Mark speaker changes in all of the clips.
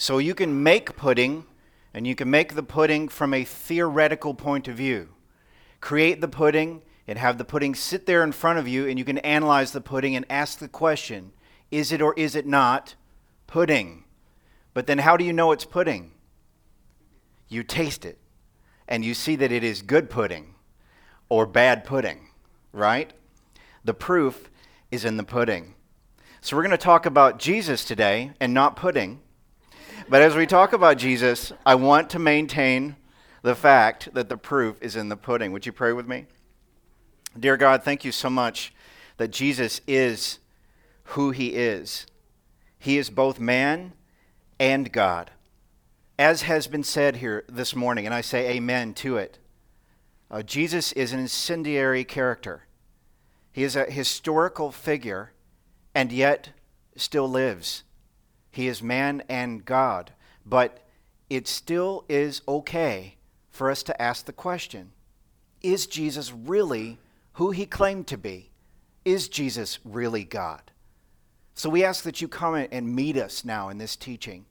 Speaker 1: So you can make pudding, and you can make the pudding from a theoretical point of view. Create the pudding and have the pudding sit there in front of you, and you can analyze the pudding and ask the question is it or is it not pudding? But then how do you know it's pudding? You taste it, and you see that it is good pudding or bad pudding, right? The proof is in the pudding. So we're going to talk about Jesus today and not pudding. But as we talk about Jesus, I want to maintain the fact that the proof is in the pudding. Would you pray with me? Dear God, thank you so much that Jesus is who he is. He is both man and God. As has been said here this morning, and I say amen to it, uh, Jesus is an incendiary character. He is a historical figure and yet still lives. He is man and God. But it still is okay for us to ask the question Is Jesus really who he claimed to be? Is Jesus really God? So we ask that you come and meet us now in this teaching,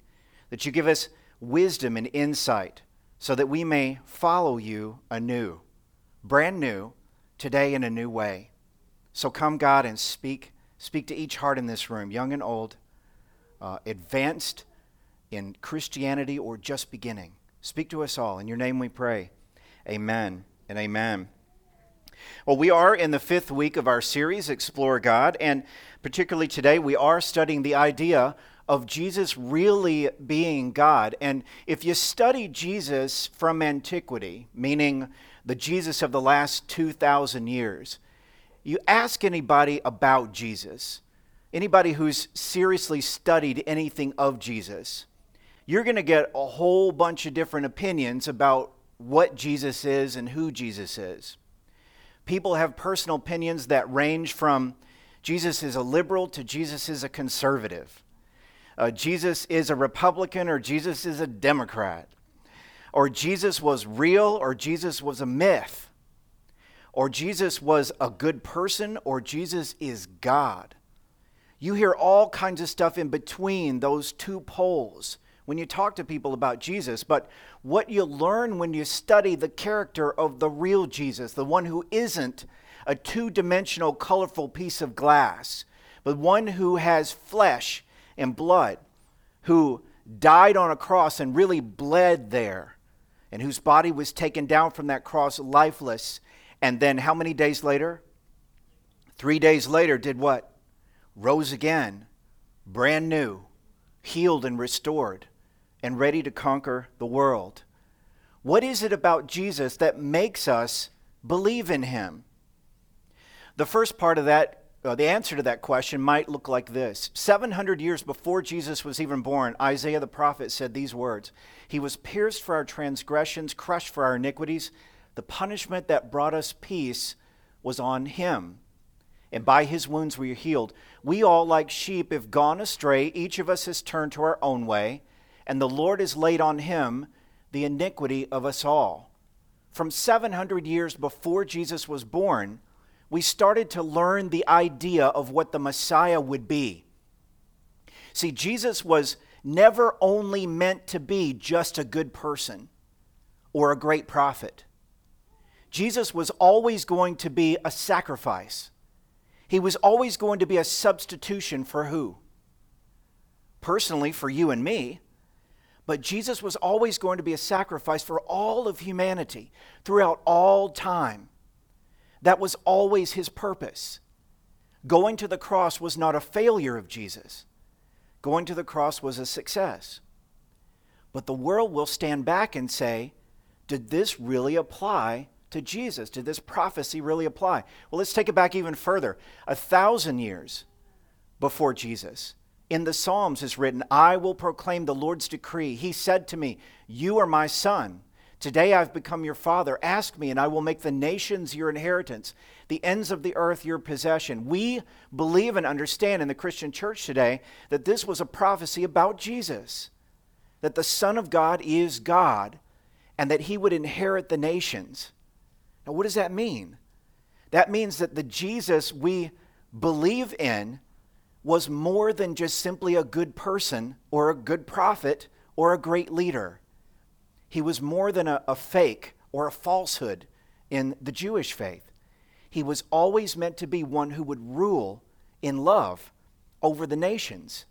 Speaker 1: that you give us wisdom and insight so that we may follow you anew, brand new, today in a new way. So come, God, and speak. Speak to each heart in this room, young and old, uh, advanced in Christianity or just beginning. Speak to us all. In your name we pray. Amen and amen. Well, we are in the fifth week of our series, Explore God, and particularly today, we are studying the idea of Jesus really being God. And if you study Jesus from antiquity, meaning the Jesus of the last 2,000 years, you ask anybody about Jesus, anybody who's seriously studied anything of Jesus, you're going to get a whole bunch of different opinions about what Jesus is and who Jesus is. People have personal opinions that range from Jesus is a liberal to Jesus is a conservative. Uh, Jesus is a Republican or Jesus is a Democrat. Or Jesus was real or Jesus was a myth or Jesus was a good person, or Jesus is God. You hear all kinds of stuff in between those two poles when you talk to people about Jesus. But what you learn when you study the character of the real Jesus, the one who isn't a two dimensional, colorful piece of glass, but one who has flesh and blood, who died on a cross and really bled there, and whose body was taken down from that cross lifeless and then how many days later? Three days later, did what? Rose again, brand new, healed and restored, and ready to conquer the world. What is it about Jesus that makes us believe in him? The first part of that, uh, the answer to that question might look like this 700 years before Jesus was even born, Isaiah the prophet said these words He was pierced for our transgressions, crushed for our iniquities. The punishment that brought us peace was on him. And by his wounds we are healed. We all, like sheep, have gone astray. Each of us has turned to our own way. And the Lord has laid on him the iniquity of us all. From 700 years before Jesus was born, we started to learn the idea of what the Messiah would be. See, Jesus was never only meant to be just a good person or a great prophet. Jesus was always going to be a sacrifice. He was always going to be a substitution for who? Personally, for you and me. But Jesus was always going to be a sacrifice for all of humanity throughout all time. That was always his purpose. Going to the cross was not a failure of Jesus, going to the cross was a success. But the world will stand back and say, Did this really apply to Jesus? Did this prophecy really apply? Well, let's take it back even further. A thousand years before Jesus, in the Psalms is written, I will proclaim the Lord's decree. He said to me, You are my son. Today I've become your father. Ask me, and I will make the nations your inheritance, the ends of the earth your possession. We believe and understand in the Christian church today that this was a prophecy about Jesus, that the Son of God is God, and that he would inherit the nations. Now, what does that mean? That means that the Jesus we believe in was more than just simply a good person or a good prophet or a great leader. He was more than a, a fake or a falsehood in the Jewish faith. He was always meant to be one who would rule in love over the nations.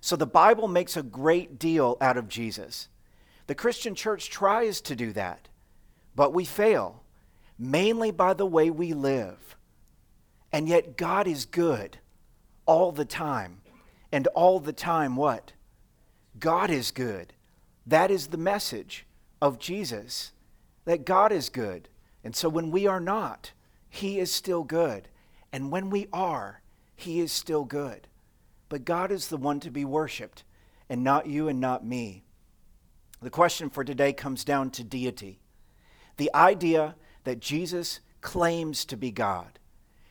Speaker 1: So the Bible makes a great deal out of Jesus. The Christian church tries to do that, but we fail, mainly by the way we live. And yet, God is good all the time. And all the time, what? God is good. That is the message of Jesus that God is good. And so when we are not, He is still good. And when we are, He is still good. But God is the one to be worshiped, and not you and not me. The question for today comes down to deity the idea that Jesus claims to be God.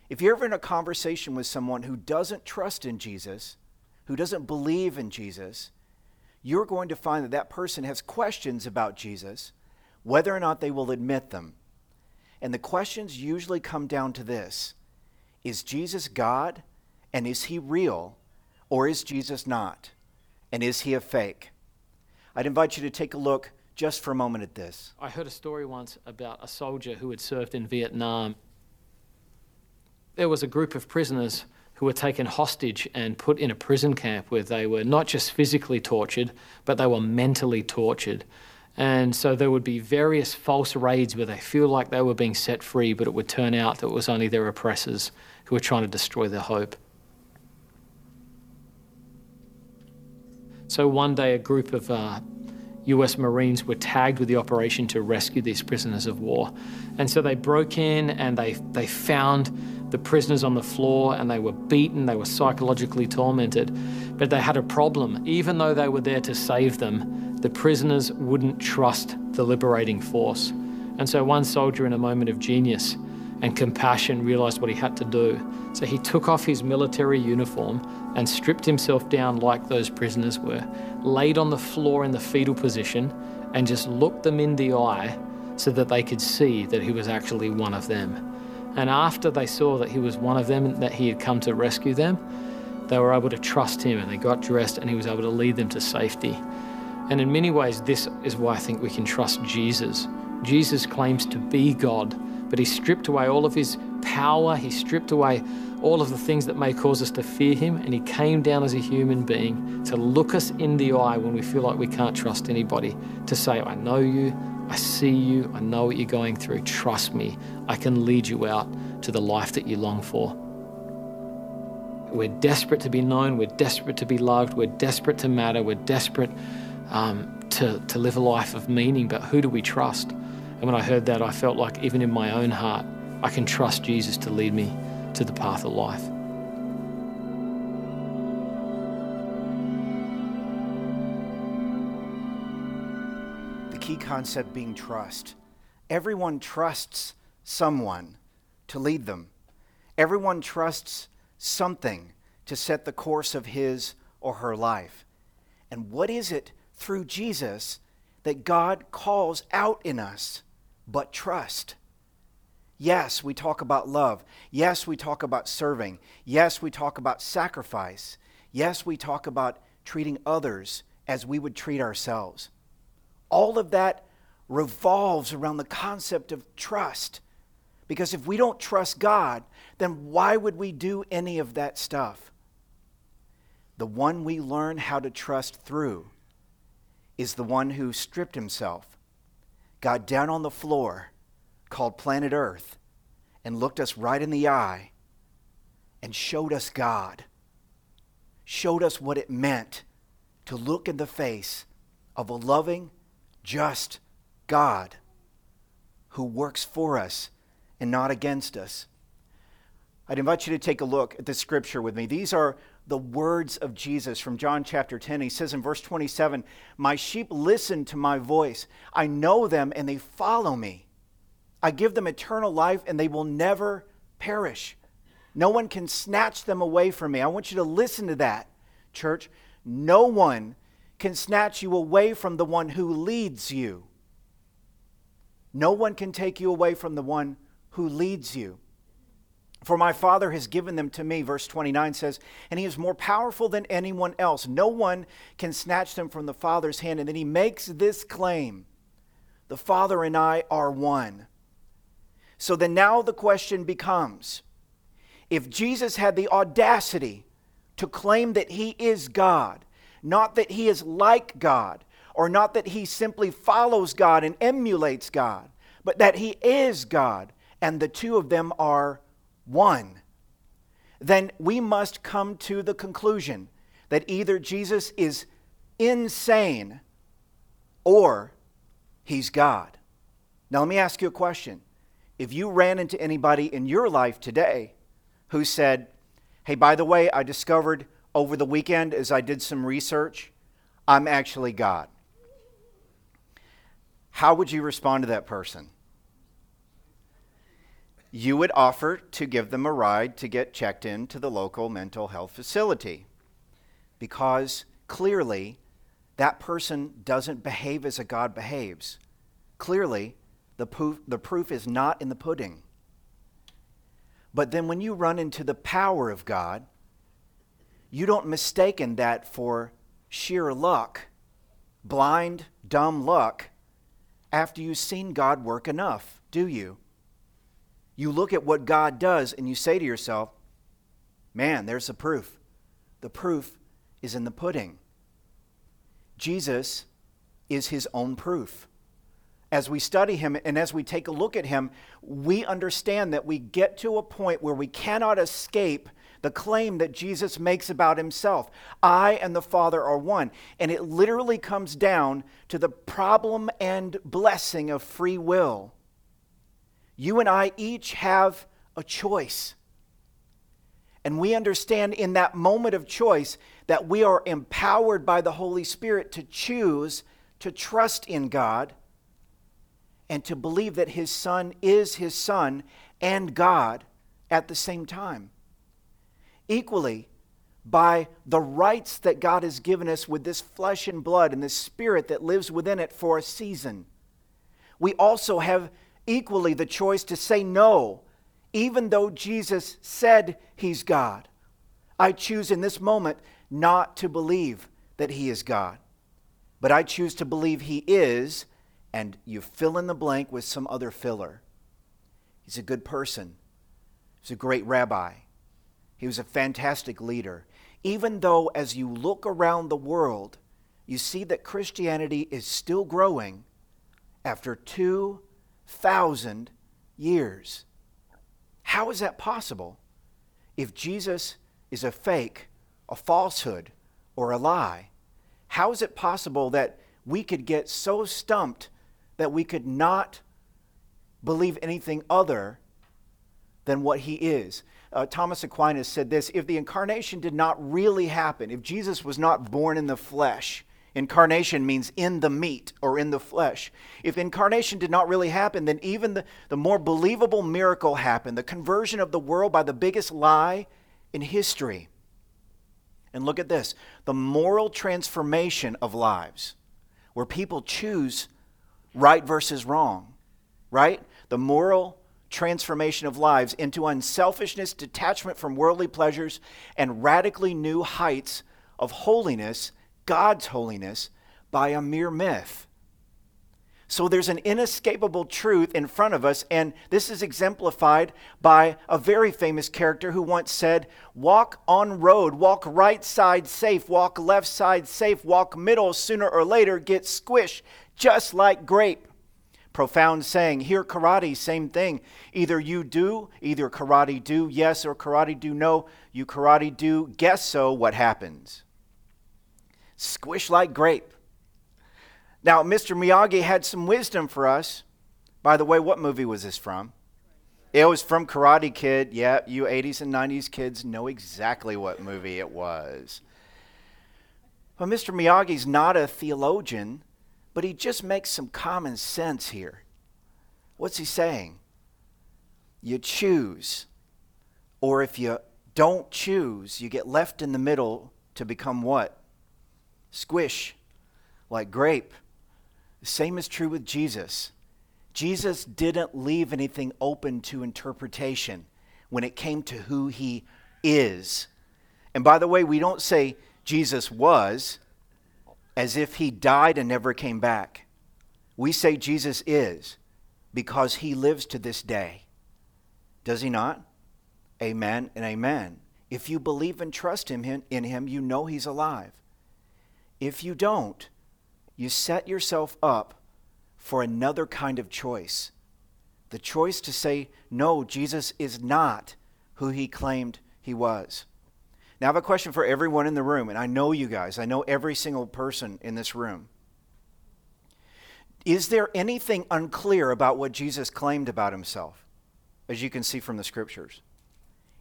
Speaker 1: If you're ever in a conversation with someone who doesn't trust in Jesus, who doesn't believe in Jesus, you're going to find that that person has questions about Jesus, whether or not they will admit them. And the questions usually come down to this Is Jesus God? And is he real? Or is Jesus not? And is he a fake? I'd invite you to take a look just for a moment at this.
Speaker 2: I heard a story once about a soldier who had served in Vietnam. There was a group of prisoners who were taken hostage and put in a prison camp where they were not just physically tortured, but they were mentally tortured. And so there would be various false raids where they feel like they were being set free, but it would turn out that it was only their oppressors who were trying to destroy their hope. So one day, a group of uh, US Marines were tagged with the operation to rescue these prisoners of war. And so they broke in and they, they found the prisoners on the floor and they were beaten, they were psychologically tormented. But they had a problem. Even though they were there to save them, the prisoners wouldn't trust the liberating force. And so one soldier, in a moment of genius and compassion, realized what he had to do. So he took off his military uniform and stripped himself down like those prisoners were, laid on the floor in the fetal position, and just looked them in the eye so that they could see that he was actually one of them. And after they saw that he was one of them and that he had come to rescue them, they were able to trust him and they got dressed and he was able to lead them to safety. And in many ways, this is why I think we can trust Jesus. Jesus claims to be God, but he stripped away all of his power, he stripped away all of the things that may cause us to fear him, and he came down as a human being to look us in the eye when we feel like we can't trust anybody, to say, I know you, I see you, I know what you're going through, trust me, I can lead you out to the life that you long for. We're desperate to be known, we're desperate to be loved, we're desperate to matter, we're desperate um, to, to live a life of meaning, but who do we trust? And when I heard that, I felt like even in my own heart, I can trust Jesus to lead me to the path of life.
Speaker 1: The key concept being trust. Everyone trusts someone to lead them, everyone trusts something to set the course of his or her life. And what is it through Jesus that God calls out in us but trust? Yes, we talk about love. Yes, we talk about serving. Yes, we talk about sacrifice. Yes, we talk about treating others as we would treat ourselves. All of that revolves around the concept of trust. Because if we don't trust God, then why would we do any of that stuff? The one we learn how to trust through is the one who stripped himself, got down on the floor, called planet Earth and looked us right in the eye and showed us God, showed us what it meant to look in the face of a loving, just God who works for us and not against us. I'd invite you to take a look at the scripture with me. These are the words of Jesus from John chapter 10. He says in verse 27 My sheep listen to my voice. I know them and they follow me. I give them eternal life and they will never perish. No one can snatch them away from me. I want you to listen to that, church. No one can snatch you away from the one who leads you. No one can take you away from the one who leads you. For my Father has given them to me, verse 29 says, and he is more powerful than anyone else. No one can snatch them from the Father's hand. And then he makes this claim The Father and I are one. So then now the question becomes if Jesus had the audacity to claim that he is God, not that he is like God, or not that he simply follows God and emulates God, but that he is God, and the two of them are one, then we must come to the conclusion that either Jesus is insane or he's God. Now, let me ask you a question. If you ran into anybody in your life today who said, Hey, by the way, I discovered over the weekend as I did some research, I'm actually God. How would you respond to that person? You would offer to give them a ride to get checked in to the local mental health facility because clearly that person doesn't behave as a God behaves. Clearly, the proof, the proof is not in the pudding. But then when you run into the power of God, you don't mistaken that for sheer luck, blind, dumb luck, after you've seen God work enough, do you? You look at what God does and you say to yourself, man, there's the proof. The proof is in the pudding. Jesus is his own proof. As we study him and as we take a look at him, we understand that we get to a point where we cannot escape the claim that Jesus makes about himself I and the Father are one. And it literally comes down to the problem and blessing of free will you and I each have a choice. And we understand in that moment of choice that we are empowered by the Holy Spirit to choose to trust in God and to believe that His Son is His Son and God at the same time. Equally, by the rights that God has given us with this flesh and blood and the Spirit that lives within it for a season, we also have equally the choice to say no, even though Jesus said he's God. I choose in this moment not to believe that he is God, but I choose to believe he is, and you fill in the blank with some other filler. He's a good person, he's a great rabbi, he was a fantastic leader. Even though, as you look around the world, you see that Christianity is still growing after two thousand years. How is that possible? If Jesus is a fake, a falsehood, or a lie, how is it possible that we could get so stumped that we could not believe anything other than what he is? Uh, Thomas Aquinas said this if the incarnation did not really happen, if Jesus was not born in the flesh, Incarnation means in the meat or in the flesh. If incarnation did not really happen, then even the, the more believable miracle happened the conversion of the world by the biggest lie in history. And look at this the moral transformation of lives, where people choose right versus wrong, right? The moral transformation of lives into unselfishness, detachment from worldly pleasures, and radically new heights of holiness God's holiness by a mere myth. So there's an inescapable truth in front of us, and this is exemplified by a very famous character who once said, Walk on road, walk right side safe, walk left side safe, walk middle, sooner or later get squished, just like grape. Profound saying. Here, karate, same thing. Either you do, either karate do yes or karate do no. You karate do guess so, what happens? Squish like grape. Now, Mr. Miyagi had some wisdom for us. By the way, what movie was this from? It was from Karate Kid. Yeah, you 80s and 90s kids know exactly what movie it was. But Mr. Miyagi's not a theologian, but he just makes some common sense here. What's he saying? You choose, or if you don't choose, you get left in the middle to become what? Squish like grape. The same is true with Jesus. Jesus didn't leave anything open to interpretation. when it came to who he is. And by the way, we don't say Jesus was as if he died and never came back. We say Jesus is because he lives to this day. Does he not? Amen and amen. If you believe and trust him in him, you know he's alive. If you don't, you set yourself up for another kind of choice. The choice to say, no, Jesus is not who he claimed he was. Now, I have a question for everyone in the room, and I know you guys, I know every single person in this room. Is there anything unclear about what Jesus claimed about himself, as you can see from the scriptures?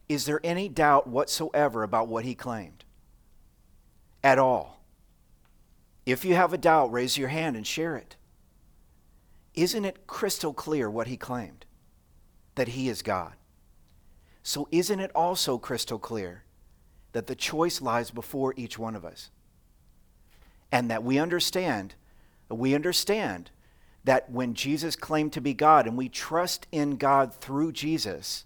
Speaker 1: Is there any doubt whatsoever about what he claimed? At all? If you have a doubt, raise your hand and share it. Isn't it crystal clear what he claimed? That he is God. So, isn't it also crystal clear that the choice lies before each one of us? And that we understand, we understand that when Jesus claimed to be God and we trust in God through Jesus,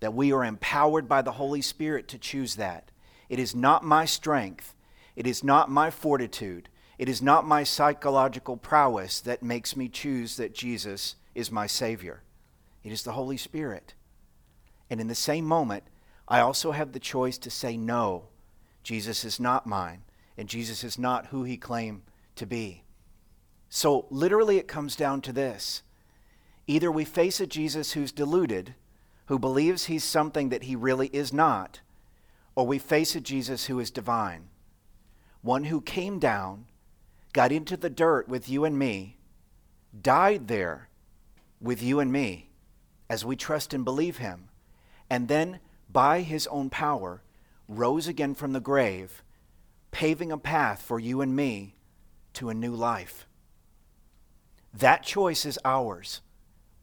Speaker 1: that we are empowered by the Holy Spirit to choose that. It is not my strength, it is not my fortitude, it is not my psychological prowess that makes me choose that Jesus is my Savior. It is the Holy Spirit. And in the same moment, I also have the choice to say, no, Jesus is not mine, and Jesus is not who he claimed to be. So, literally, it comes down to this either we face a Jesus who's deluded, who believes he's something that he really is not, or we face a Jesus who is divine, one who came down got into the dirt with you and me, died there with you and me as we trust and believe him, and then by his own power rose again from the grave, paving a path for you and me to a new life. That choice is ours.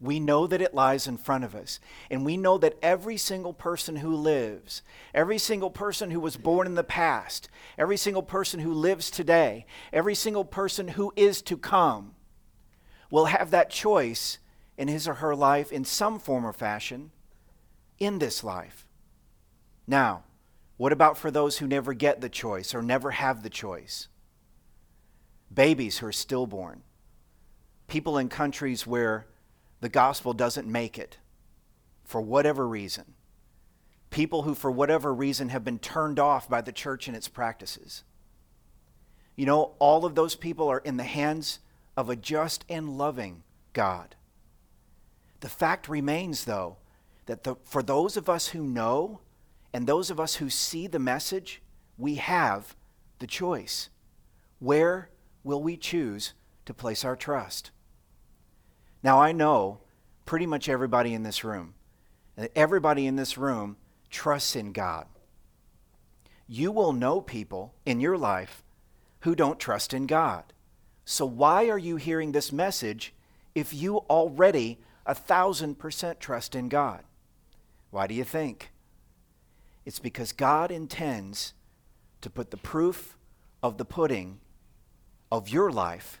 Speaker 1: We know that it lies in front of us. And we know that every single person who lives, every single person who was born in the past, every single person who lives today, every single person who is to come will have that choice in his or her life in some form or fashion in this life. Now, what about for those who never get the choice or never have the choice? Babies who are stillborn, people in countries where the gospel doesn't make it for whatever reason. People who, for whatever reason, have been turned off by the church and its practices. You know, all of those people are in the hands of a just and loving God. The fact remains, though, that the, for those of us who know and those of us who see the message, we have the choice. Where will we choose to place our trust? Now, I know pretty much everybody in this room, everybody in this room trusts in God. You will know people in your life who don't trust in God. So, why are you hearing this message if you already a thousand percent trust in God? Why do you think? It's because God intends to put the proof of the pudding of your life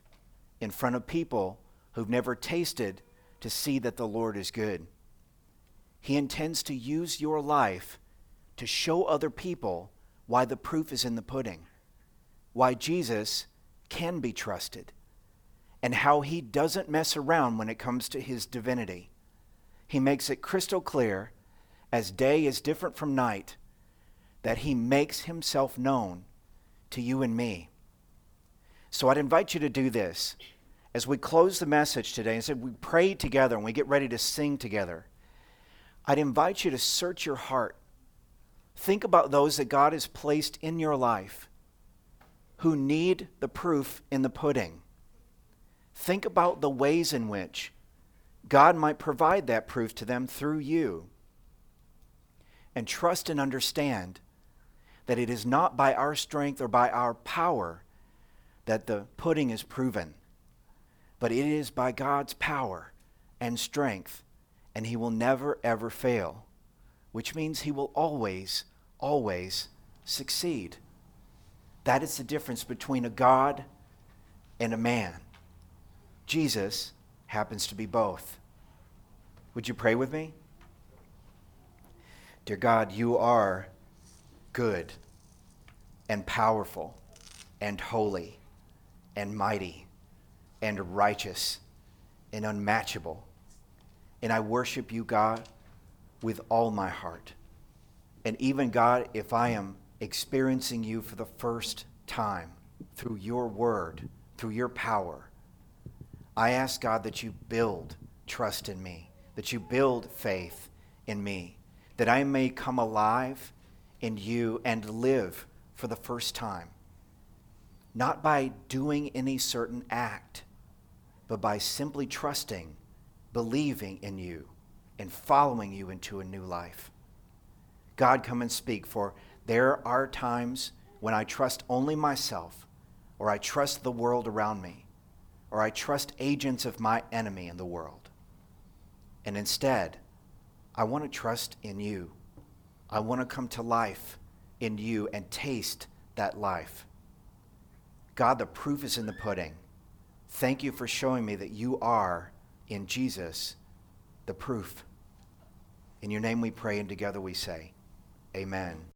Speaker 1: in front of people who've never tasted to see that the Lord is good. He intends to use your life to show other people why the proof is in the pudding, why Jesus can be trusted, and how he doesn't mess around when it comes to his divinity. He makes it crystal clear, as day is different from night, that he makes himself known to you and me. So I'd invite you to do this as we close the message today and said we pray together and we get ready to sing together, I'd invite you to search your heart. Think about those that God has placed in your life who need the proof in the pudding. Think about the ways in which God might provide that proof to them through you. And trust and understand that it is not by our strength or by our power that the pudding is proven but it is by God's power and strength, and He will never, ever fail, which means He will always, always succeed. That is the difference between a God and a man. Jesus happens to be both. Would you pray with me? Dear God, you are good and powerful and holy and mighty and righteous and unmatchable. And I worship you, God, with all my heart. And even, God, if I am experiencing you for the first time through your word, through your power, I ask, God, that you build trust in me, that you build faith in me, that I may come alive in you and live for the first time, not by doing any certain act, but by simply trusting, believing in you, and following you into a new life. God, come and speak, for there are times when I trust only myself, or I trust the world around me, or I trust agents of my enemy in the world. And instead, I want to trust in you. I want to come to life in you and taste that life. God, the proof is in the pudding. Thank you for showing me that you are, in Jesus, the proof. In your name we pray, and together we say, Amen.